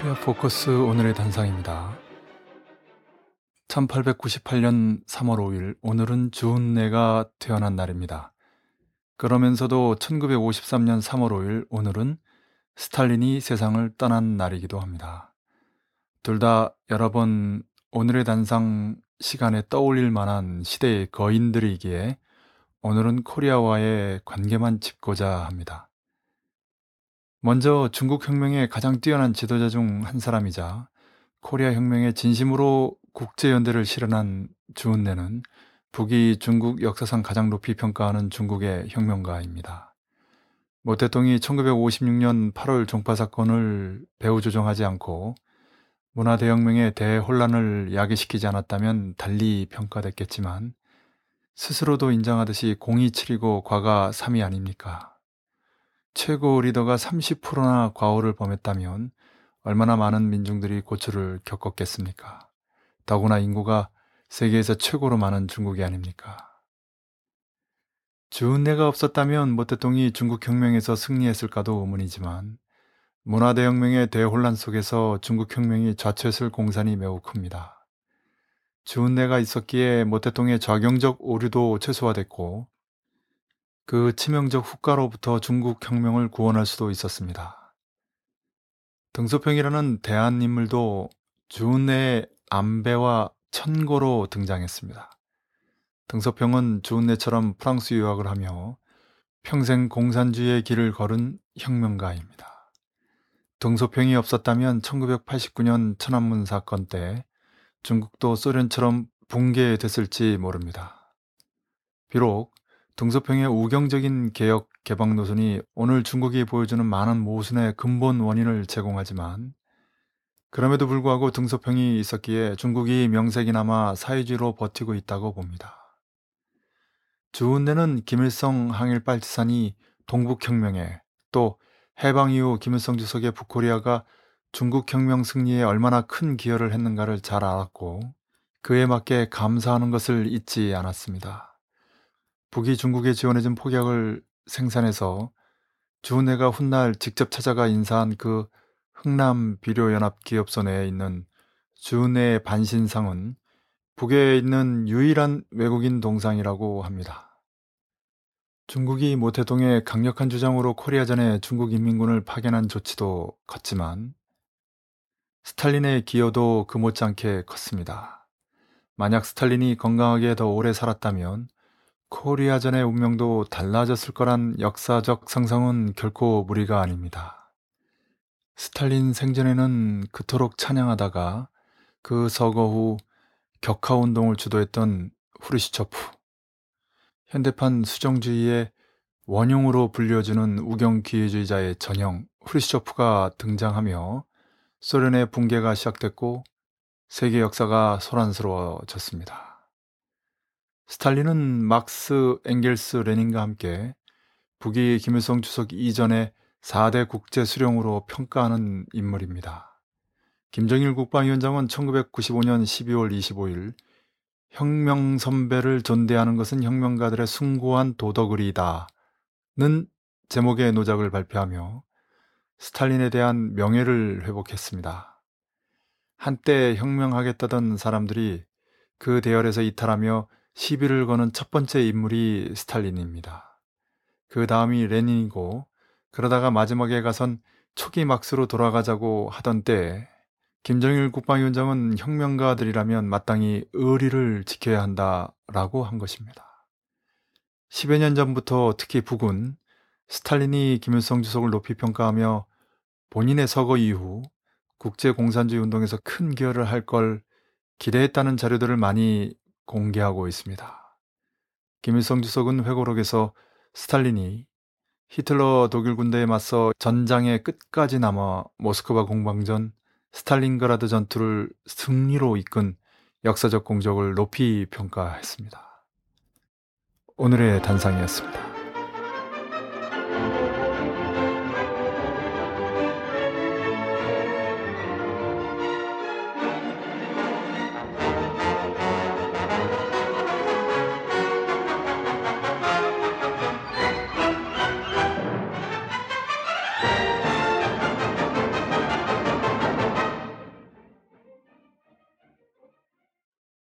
포커스 오늘의 단상입니다. 1898년 3월 5일 오늘은 주은내가 태어난 날입니다. 그러면서도 1953년 3월 5일 오늘은 스탈린이 세상을 떠난 날이기도 합니다. 둘 다 여러 번 오늘의 단상 시간에 떠올릴 만한 시대의 거인들이기에 오늘은 코리아와의 관계만 짚고자 합니다. 먼저 중국 혁명의 가장 뛰어난 지도자 중 한 사람이자 코리아 혁명에 진심으로 국제연대를 실현한 주은내는 북이 중국 역사상 가장 높이 평가하는 중국의 혁명가입니다. 모태동이 1956년 8월 종파 사건을 배후 조정하지 않고 문화 대혁명의 대혼란을 야기시키지 않았다면 달리 평가됐겠지만 스스로도 인정하듯이 공이 7이고 과가 3이 아닙니까? 최고 리더가 30%나 과오를 범했다면 얼마나 많은 민중들이 고초를 겪었겠습니까? 더구나 인구가 세계에서 최고로 많은 중국이 아닙니까? 주은내가 없었다면 모태동이 중국 혁명에서 승리했을까도 의문이지만 문화대혁명의 대혼란 속에서 중국 혁명이 좌초했을 공산이 매우 큽니다. 주은내가 있었기에 모태동의 좌경적 오류도 최소화됐고 그 치명적 후가로부터 중국 혁명을 구원할 수도 있었습니다. 등소평이라는 대한 인물도 주은내의 안배와 천고로 등장했습니다. 등소평은 주은내처럼 프랑스 유학을 하며 평생 공산주의의 길을 걸은 혁명가입니다. 등소평이 없었다면 1989년 천안문 사건 때 중국도 소련처럼 붕괴됐을지 모릅니다. 비록 등소평의 우경적인 개혁 개방 노선이 오늘 중국이 보여주는 많은 모순의 근본 원인을 제공하지만 그럼에도 불구하고 등소평이 있었기에 중국이 명색이나마 사회주의로 버티고 있다고 봅니다. 주은내는 김일성 항일 빨치산이 동북혁명에 또 해방 이후 김일성 주석의 북코리아가 중국혁명 승리에 얼마나 큰 기여를 했는가를 잘 알았고 그에 맞게 감사하는 것을 잊지 않았습니다. 북이 중국에 지원해준 폭약을 생산해서 주은혜가 훗날 직접 찾아가 인사한 그 흥남 비료연합 기업소 내에 있는 주은혜의 반신상은 북에 있는 유일한 외국인 동상이라고 합니다. 중국이 모태동의 강력한 주장으로 코리아전에 중국 인민군을 파견한 조치도 컸지만 스탈린의 기여도 그 못지않게 컸습니다. 만약 스탈린이 건강하게 더 오래 살았다면 코리아전의 운명도 달라졌을 거란 역사적 상상은 결코 무리가 아닙니다. 스탈린 생전에는 그토록 찬양하다가 그 서거 후 격하 운동을 주도했던 후르시초프, 현대판 수정주의의 원흉으로 불려지는 우경 기회주의자의 전형 후르시초프가 등장하며 소련의 붕괴가 시작됐고 세계 역사가 소란스러워졌습니다. 스탈린은 막스, 엥겔스, 레닌과 함께 북이 김일성 주석 이전의 4대 국제 수령으로 평가하는 인물입니다. 김정일 국방위원장은 1995년 12월 25일 혁명 선배를 존대하는 것은 혁명가들의 숭고한 도덕의리다는 제목의 노작을 발표하며 스탈린에 대한 명예를 회복했습니다. 한때 혁명하겠다던 사람들이 그 대열에서 이탈하며 시비를 거는 첫 번째 인물이 스탈린입니다. 그 다음이 레닌이고 그러다가 마지막에 가선 초기 막스로 돌아가자고 하던 때에 김정일 국방위원장은 혁명가들이라면 마땅히 의리를 지켜야 한다라고 한 것입니다. 10여 년 전부터 특히 북은 스탈린이 김일성 주석을 높이 평가하며 본인의 서거 이후 국제공산주의 운동에서 큰 기여를 할 걸 기대했다는 자료들을 많이 공개하고 있습니다. 김일성 주석은 회고록에서 스탈린이 히틀러 독일 군대에 맞서 전장의 끝까지 남아 모스크바 공방전 스탈린그라드 전투를 승리로 이끈 역사적 공적을 높이 평가했습니다. 오늘의 단상이었습니다.